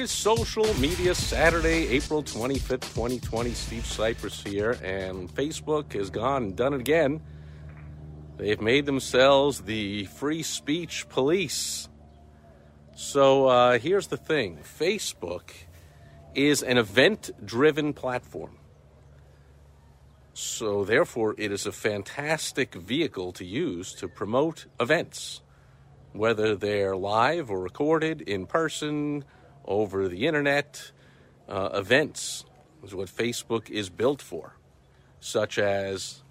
Is Social Media Saturday, April 25th, 2020. Steve Sipress here, and Facebook has gone and done it again. They've made themselves the free speech police. So uh, here's the thing Facebook is an event driven platform. So, therefore, it is a fantastic vehicle to use to promote events, whether they're live or recorded, in person, over the internet. Uh, events is what Facebook is built for, such as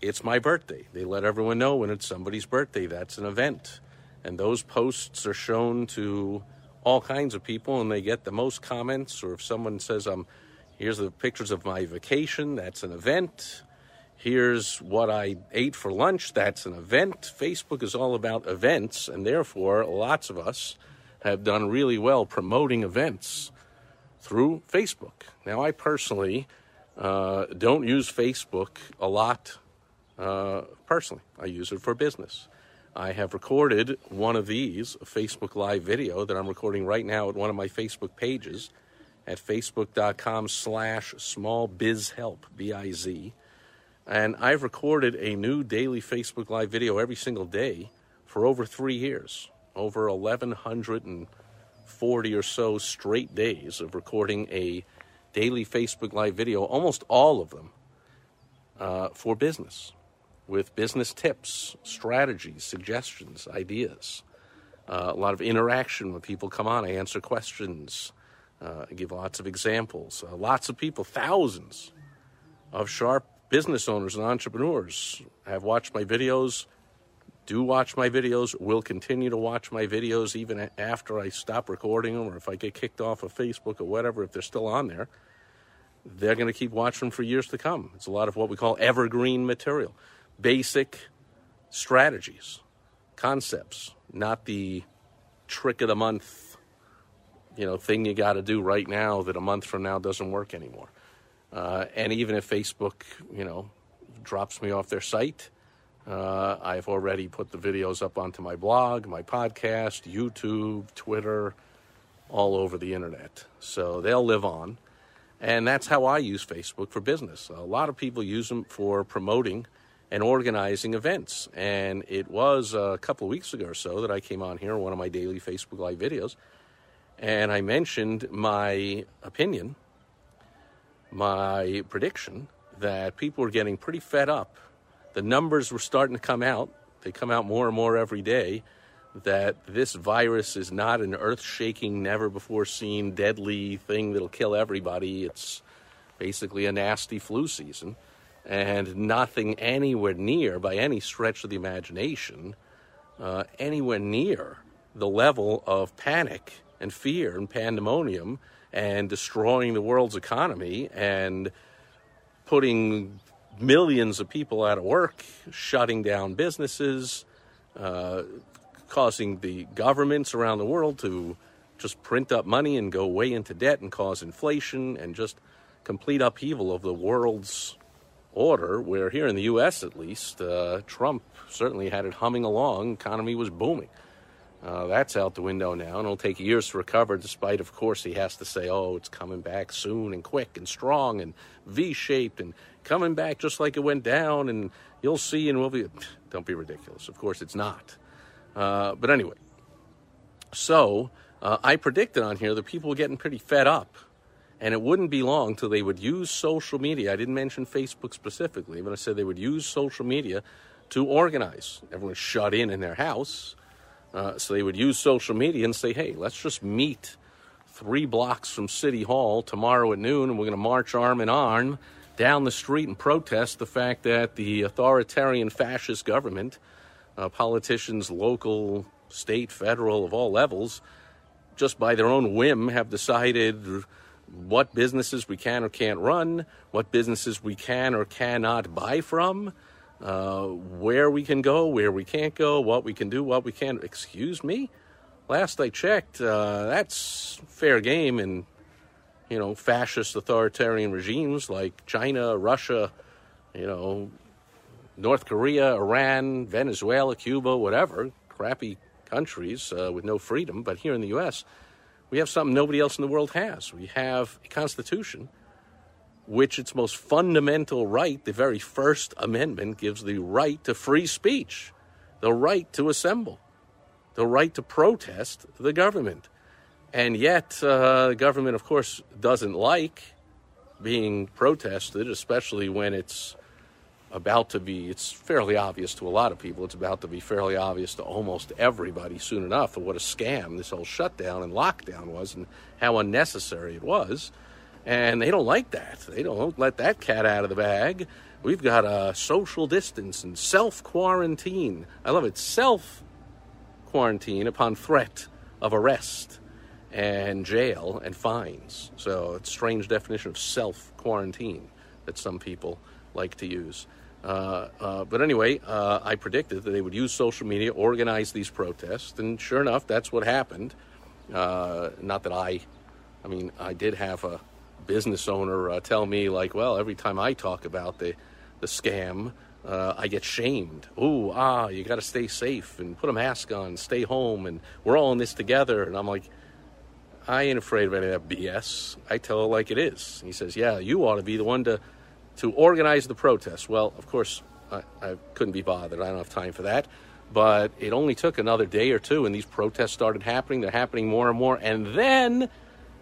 it's my birthday. They let everyone know when it's somebody's birthday. That's an event. And those posts are shown to all kinds of people and they get the most comments. Or if someone says, um, here's the pictures of my vacation, that's an event. Here's what I ate for lunch, that's an event. Facebook is all about events, and therefore, lots of us have done really well promoting events through Facebook. Now, I personally uh, don't use Facebook a lot uh, personally, I use it for business. I have recorded one of these, a Facebook Live video that I'm recording right now at one of my Facebook pages at facebook.com slash smallbizhelp, B-I-Z. And I've recorded a new daily Facebook Live video every single day for over three years over 1,140 or so straight days of recording a daily Facebook Live video, almost all of them uh, for business, with business tips, strategies, suggestions, ideas. Uh, a lot of interaction when people come on. I answer questions, uh, I give lots of examples. Uh, lots of people, thousands of sharp business owners and entrepreneurs have watched my videos do watch my videos, will continue to watch my videos even after I stop recording them or if I get kicked off of Facebook or whatever, if they're still on there, they're going to keep watching for years to come. It's a lot of what we call evergreen material, basic strategies, concepts, not the trick of the month, you know, thing you got to do right now that a month from now doesn't work anymore. Uh, and even if Facebook, you know, drops me off their site, uh, I've already put the videos up onto my blog, my podcast, YouTube, Twitter, all over the internet. So they'll live on. And that's how I use Facebook for business. A lot of people use them for promoting and organizing events. And it was a couple of weeks ago or so that I came on here one of my daily Facebook Live videos. And I mentioned my opinion, my prediction that people were getting pretty fed up the numbers were starting to come out. They come out more and more every day that this virus is not an earth shaking, never before seen, deadly thing that'll kill everybody. It's basically a nasty flu season and nothing anywhere near, by any stretch of the imagination, uh, anywhere near the level of panic and fear and pandemonium and destroying the world's economy and putting millions of people out of work, shutting down businesses, uh, causing the governments around the world to just print up money and go way into debt and cause inflation and just complete upheaval of the world's order. Where here in the U.S., at least, uh, Trump certainly had it humming along, economy was booming. Uh, that's out the window now, and it'll take years to recover, despite, of course, he has to say, oh, it's coming back soon and quick and strong and V shaped and coming back just like it went down, and you'll see, and we'll be. Don't be ridiculous. Of course, it's not. Uh, but anyway, so uh, I predicted on here that people were getting pretty fed up, and it wouldn't be long till they would use social media. I didn't mention Facebook specifically, but I said they would use social media to organize. Everyone's shut in in their house uh, so they would use social media and say, hey, let's just meet three blocks from City Hall tomorrow at noon, and we're going to march arm in arm down the street and protest the fact that the authoritarian fascist government, uh, politicians, local, state, federal, of all levels, just by their own whim, have decided what businesses we can or can't run, what businesses we can or cannot buy from, uh, where we can go, where we can't go, what we can do, what we can't. Excuse me? Last I checked, uh, that's fair game in, you know, fascist authoritarian regimes like China, Russia, you know, North Korea, Iran, Venezuela, Cuba, whatever, crappy countries uh, with no freedom. But here in the U.S., we have something nobody else in the world has. We have a constitution, which its most fundamental right, the very First Amendment, gives the right to free speech, the right to assemble, the right to protest the government. And yet, uh, the government, of course, doesn't like being protested, especially when it's about to be, it's fairly obvious to a lot of people, it's about to be fairly obvious to almost everybody soon enough what a scam this whole shutdown and lockdown was and how unnecessary it was. And they don't like that. They don't let that cat out of the bag. We've got a social distance and self quarantine. I love it. Self quarantine upon threat of arrest and jail and fines. So it's a strange definition of self quarantine that some people like to use. Uh, uh, but anyway, uh, I predicted that they would use social media, organize these protests, and sure enough, that's what happened. Uh, not that I, I mean, I did have a business owner uh, tell me, like, well, every time I talk about the, the scam, uh, I get shamed. Ooh, ah, you got to stay safe and put a mask on, stay home, and we're all in this together. And I'm like, I ain't afraid of any of that BS. I tell it like it is. He says, yeah, you ought to be the one to to organize the protest. Well, of course, I, I, couldn't be bothered. I don't have time for that. But it only took another day or two, and these protests started happening. They're happening more and more. And then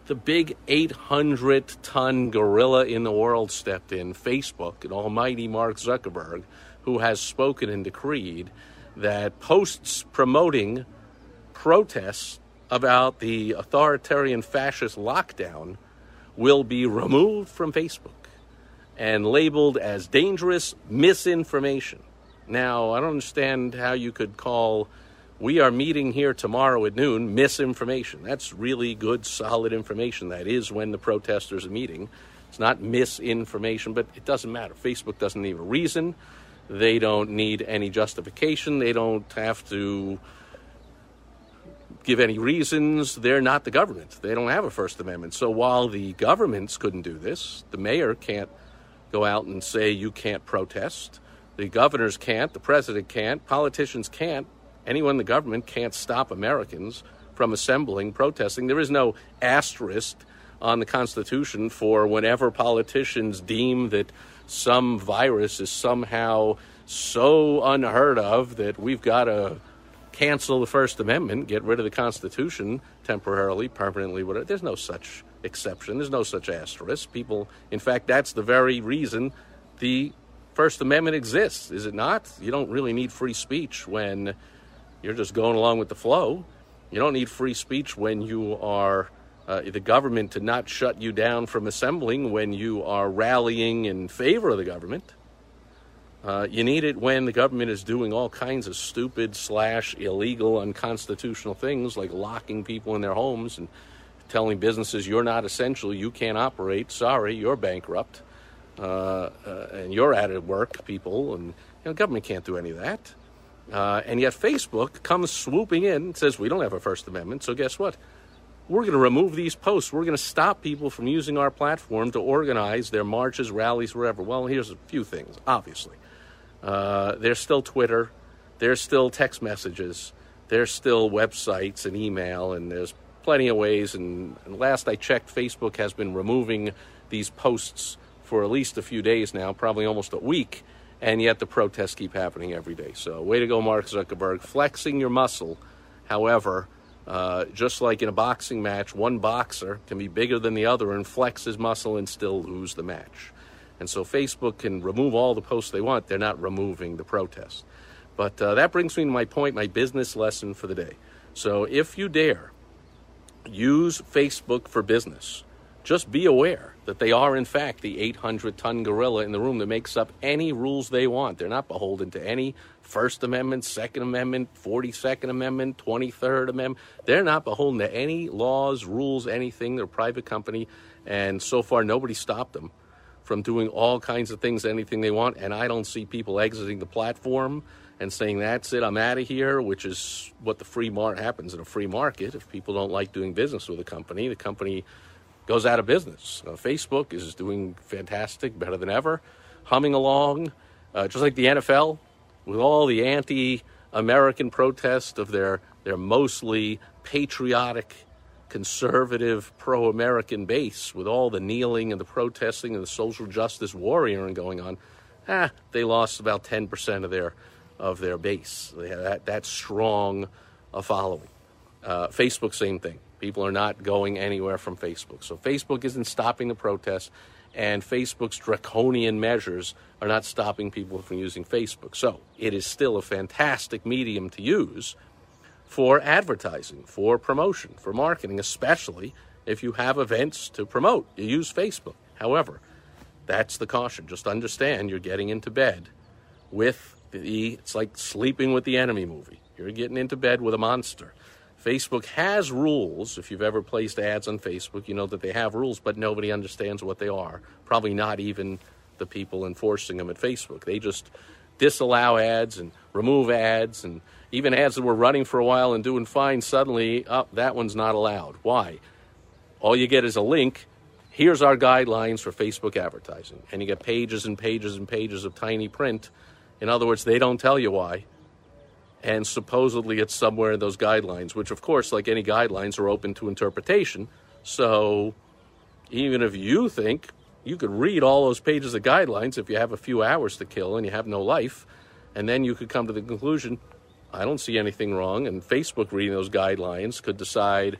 the big 800 ton gorilla in the world stepped in Facebook, and almighty Mark Zuckerberg, who has spoken and decreed that posts promoting protests about the authoritarian fascist lockdown will be removed from Facebook and labeled as dangerous misinformation. Now, I don't understand how you could call we are meeting here tomorrow at noon misinformation. That's really good, solid information. That is when the protesters are meeting. It's not misinformation, but it doesn't matter. Facebook doesn't need a reason. They don't need any justification. They don't have to give any reasons. They're not the government. They don't have a First Amendment. So while the governments couldn't do this, the mayor can't go out and say you can't protest. The governors can't, the president can't, politicians can't, anyone in the government can't stop Americans from assembling, protesting. There is no asterisk on the Constitution for whenever politicians deem that some virus is somehow so unheard of that we've got to cancel the First Amendment, get rid of the Constitution temporarily, permanently, whatever. There's no such exception. There's no such asterisk. People, in fact, that's the very reason the First Amendment exists, is it not? You don't really need free speech when you're just going along with the flow. You don't need free speech when you are uh, the government to not shut you down from assembling when you are rallying in favor of the government. Uh, you need it when the government is doing all kinds of stupid slash illegal unconstitutional things like locking people in their homes and telling businesses you're not essential, you can't operate, sorry, you're bankrupt, uh, uh, and you're out of work, people, and you know, government can't do any of that. Uh, and yet Facebook comes swooping in and says, we don't have a First Amendment, so guess what? We're going to remove these posts. We're going to stop people from using our platform to organize their marches, rallies, wherever. Well, here's a few things, obviously. Uh, there's still Twitter, there's still text messages, there's still websites and email, and there's plenty of ways. And, and last I checked, Facebook has been removing these posts for at least a few days now, probably almost a week, and yet the protests keep happening every day. So, way to go, Mark Zuckerberg, flexing your muscle. However, uh, just like in a boxing match, one boxer can be bigger than the other and flex his muscle and still lose the match. And so, Facebook can remove all the posts they want, they're not removing the protests. But uh, that brings me to my point, my business lesson for the day. So, if you dare use Facebook for business. Just be aware that they are, in fact, the 800 ton gorilla in the room that makes up any rules they want. They're not beholden to any First Amendment, Second Amendment, 42nd Amendment, 23rd Amendment. They're not beholden to any laws, rules, anything. They're a private company, and so far nobody stopped them from doing all kinds of things, anything they want. And I don't see people exiting the platform and saying, that's it, I'm out of here, which is what the free market happens in a free market. If people don't like doing business with a company, the company goes out of business. Uh, Facebook is doing fantastic, better than ever, humming along, uh, just like the NFL, with all the anti-American protest of their their mostly patriotic, conservative, pro-American base, with all the kneeling and the protesting and the social justice warrior going on. Ah, they lost about ten percent of their of their base. They have that, that strong a following. Uh, Facebook, same thing. People are not going anywhere from Facebook. So Facebook isn't stopping the protests, and Facebook's draconian measures are not stopping people from using Facebook. So it is still a fantastic medium to use for advertising, for promotion, for marketing, especially if you have events to promote. You use Facebook. However, that's the caution. Just understand you're getting into bed with the, it's like sleeping with the enemy movie. You're getting into bed with a monster. Facebook has rules. If you've ever placed ads on Facebook, you know that they have rules, but nobody understands what they are. Probably not even the people enforcing them at Facebook. They just disallow ads and remove ads and even ads that were running for a while and doing fine suddenly up oh, that one's not allowed why all you get is a link here's our guidelines for facebook advertising and you get pages and pages and pages of tiny print in other words they don't tell you why and supposedly it's somewhere in those guidelines, which, of course, like any guidelines, are open to interpretation. So even if you think you could read all those pages of guidelines if you have a few hours to kill and you have no life, and then you could come to the conclusion, I don't see anything wrong, and Facebook reading those guidelines could decide,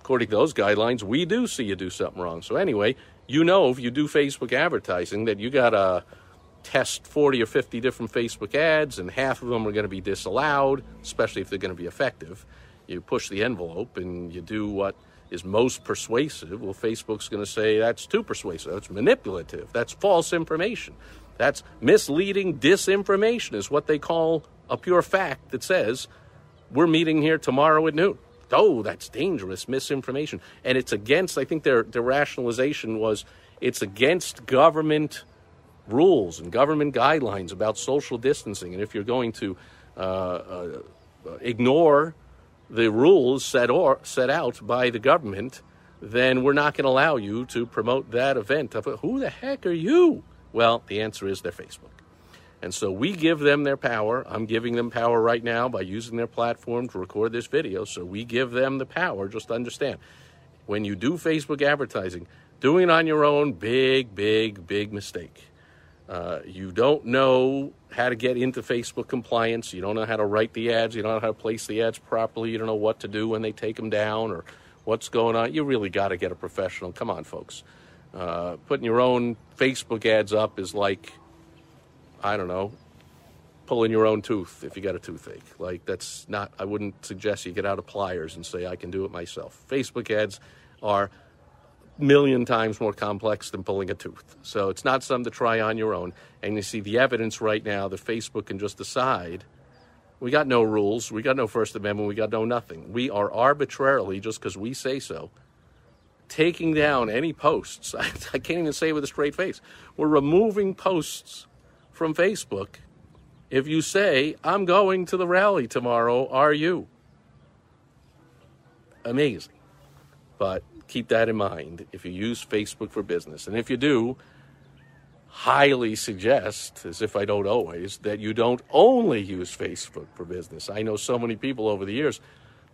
according to those guidelines, we do see you do something wrong. So anyway, you know if you do Facebook advertising that you got a test 40 or 50 different Facebook ads, and half of them are going to be disallowed, especially if they're going to be effective. You push the envelope and you do what is most persuasive. Well, Facebook's going to say that's too persuasive, that's manipulative, that's false information, that's misleading disinformation, is what they call a pure fact that says we're meeting here tomorrow at noon. Oh, that's dangerous misinformation. And it's against, I think their, their rationalization was it's against government rules and government guidelines about social distancing. And if you're going to uh, uh, ignore the rules set, or, set out by the government, then we're not going to allow you to promote that event. Who the heck are you? Well, the answer is they're Facebook. And so we give them their power. I'm giving them power right now by using their platform to record this video. So we give them the power. Just understand when you do Facebook advertising, doing it on your own, big, big, big mistake. Uh, you don't know how to get into Facebook compliance. You don't know how to write the ads. You don't know how to place the ads properly. You don't know what to do when they take them down or what's going on. You really got to get a professional. Come on, folks. Uh, putting your own Facebook ads up is like, I don't know, pulling your own tooth if you got a toothache. Like, that's not, I wouldn't suggest you get out of pliers and say, I can do it myself. Facebook ads are million times more complex than pulling a tooth. So it's not something to try on your own. And you see the evidence right now that Facebook can just decide we got no rules, we got no First Amendment, we got no nothing. We are arbitrarily, just because we say so, taking down any posts. I, I can't even say it with a straight face. We're removing posts from Facebook if you say, I'm going to the rally tomorrow, are you? Amazing. But keep that in mind if you use Facebook for business. And if you do, highly suggest, as if I don't always, that you don't only use Facebook for business. I know so many people over the years,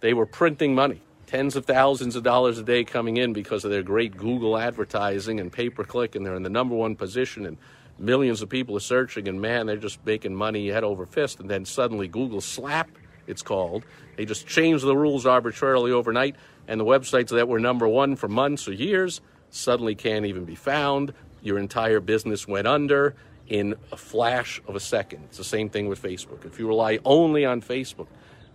they were printing money, tens of thousands of dollars a day coming in because of their great Google advertising and pay per click, and they're in the number one position, and millions of people are searching, and man, they're just making money head over fist. And then suddenly Google slap, it's called. They just change the rules arbitrarily overnight and the websites that were number one for months or years suddenly can't even be found. Your entire business went under in a flash of a second. It's the same thing with Facebook. If you rely only on Facebook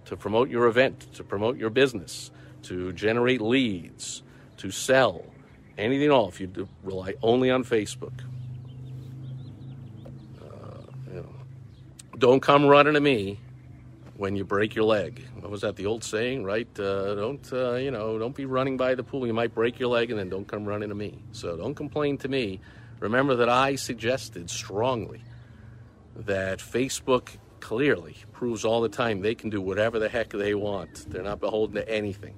to promote your event, to promote your business, to generate leads, to sell, anything at all, if you rely only on Facebook, uh, you know, don't come running to me when you break your leg. What was that? The old saying, right? Uh, don't uh, you know? Don't be running by the pool. You might break your leg, and then don't come running to me. So don't complain to me. Remember that I suggested strongly that Facebook clearly proves all the time they can do whatever the heck they want. They're not beholden to anything.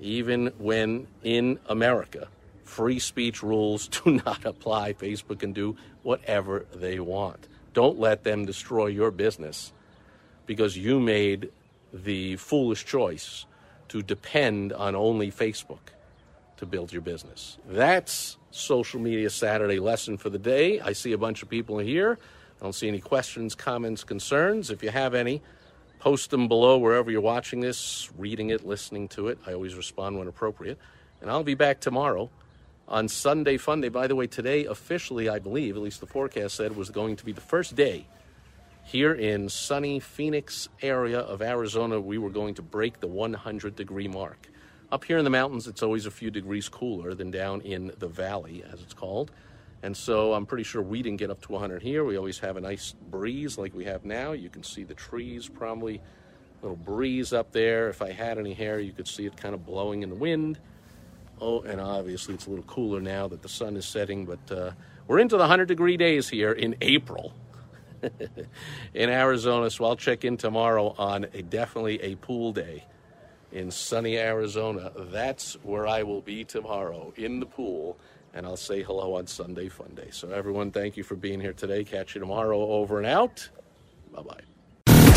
Even when in America, free speech rules do not apply, Facebook can do whatever they want. Don't let them destroy your business because you made the foolish choice to depend on only Facebook to build your business. That's Social Media Saturday lesson for the day. I see a bunch of people here. I don't see any questions, comments, concerns. If you have any, post them below wherever you're watching this, reading it, listening to it. I always respond when appropriate. And I'll be back tomorrow on Sunday Fun Day. By the way, today officially, I believe, at least the forecast said, was going to be the first day here in sunny Phoenix area of Arizona. We were going to break the 100 degree mark. Up here in the mountains, it's always a few degrees cooler than down in the valley, as it's called. And so I'm pretty sure we didn't get up to 100 here. We always have a nice breeze like we have now. You can see the trees, probably a little breeze up there. If I had any hair, you could see it kind of blowing in the wind. Oh, and obviously it's a little cooler now that the sun is setting, but uh, we're into the 100 degree days here in April in Arizona. So I'll check in tomorrow on a definitely a pool day in sunny Arizona. That's where I will be tomorrow in the pool, and I'll say hello on Sunday Fun Day. So, everyone, thank you for being here today. Catch you tomorrow. Over and out. Bye bye.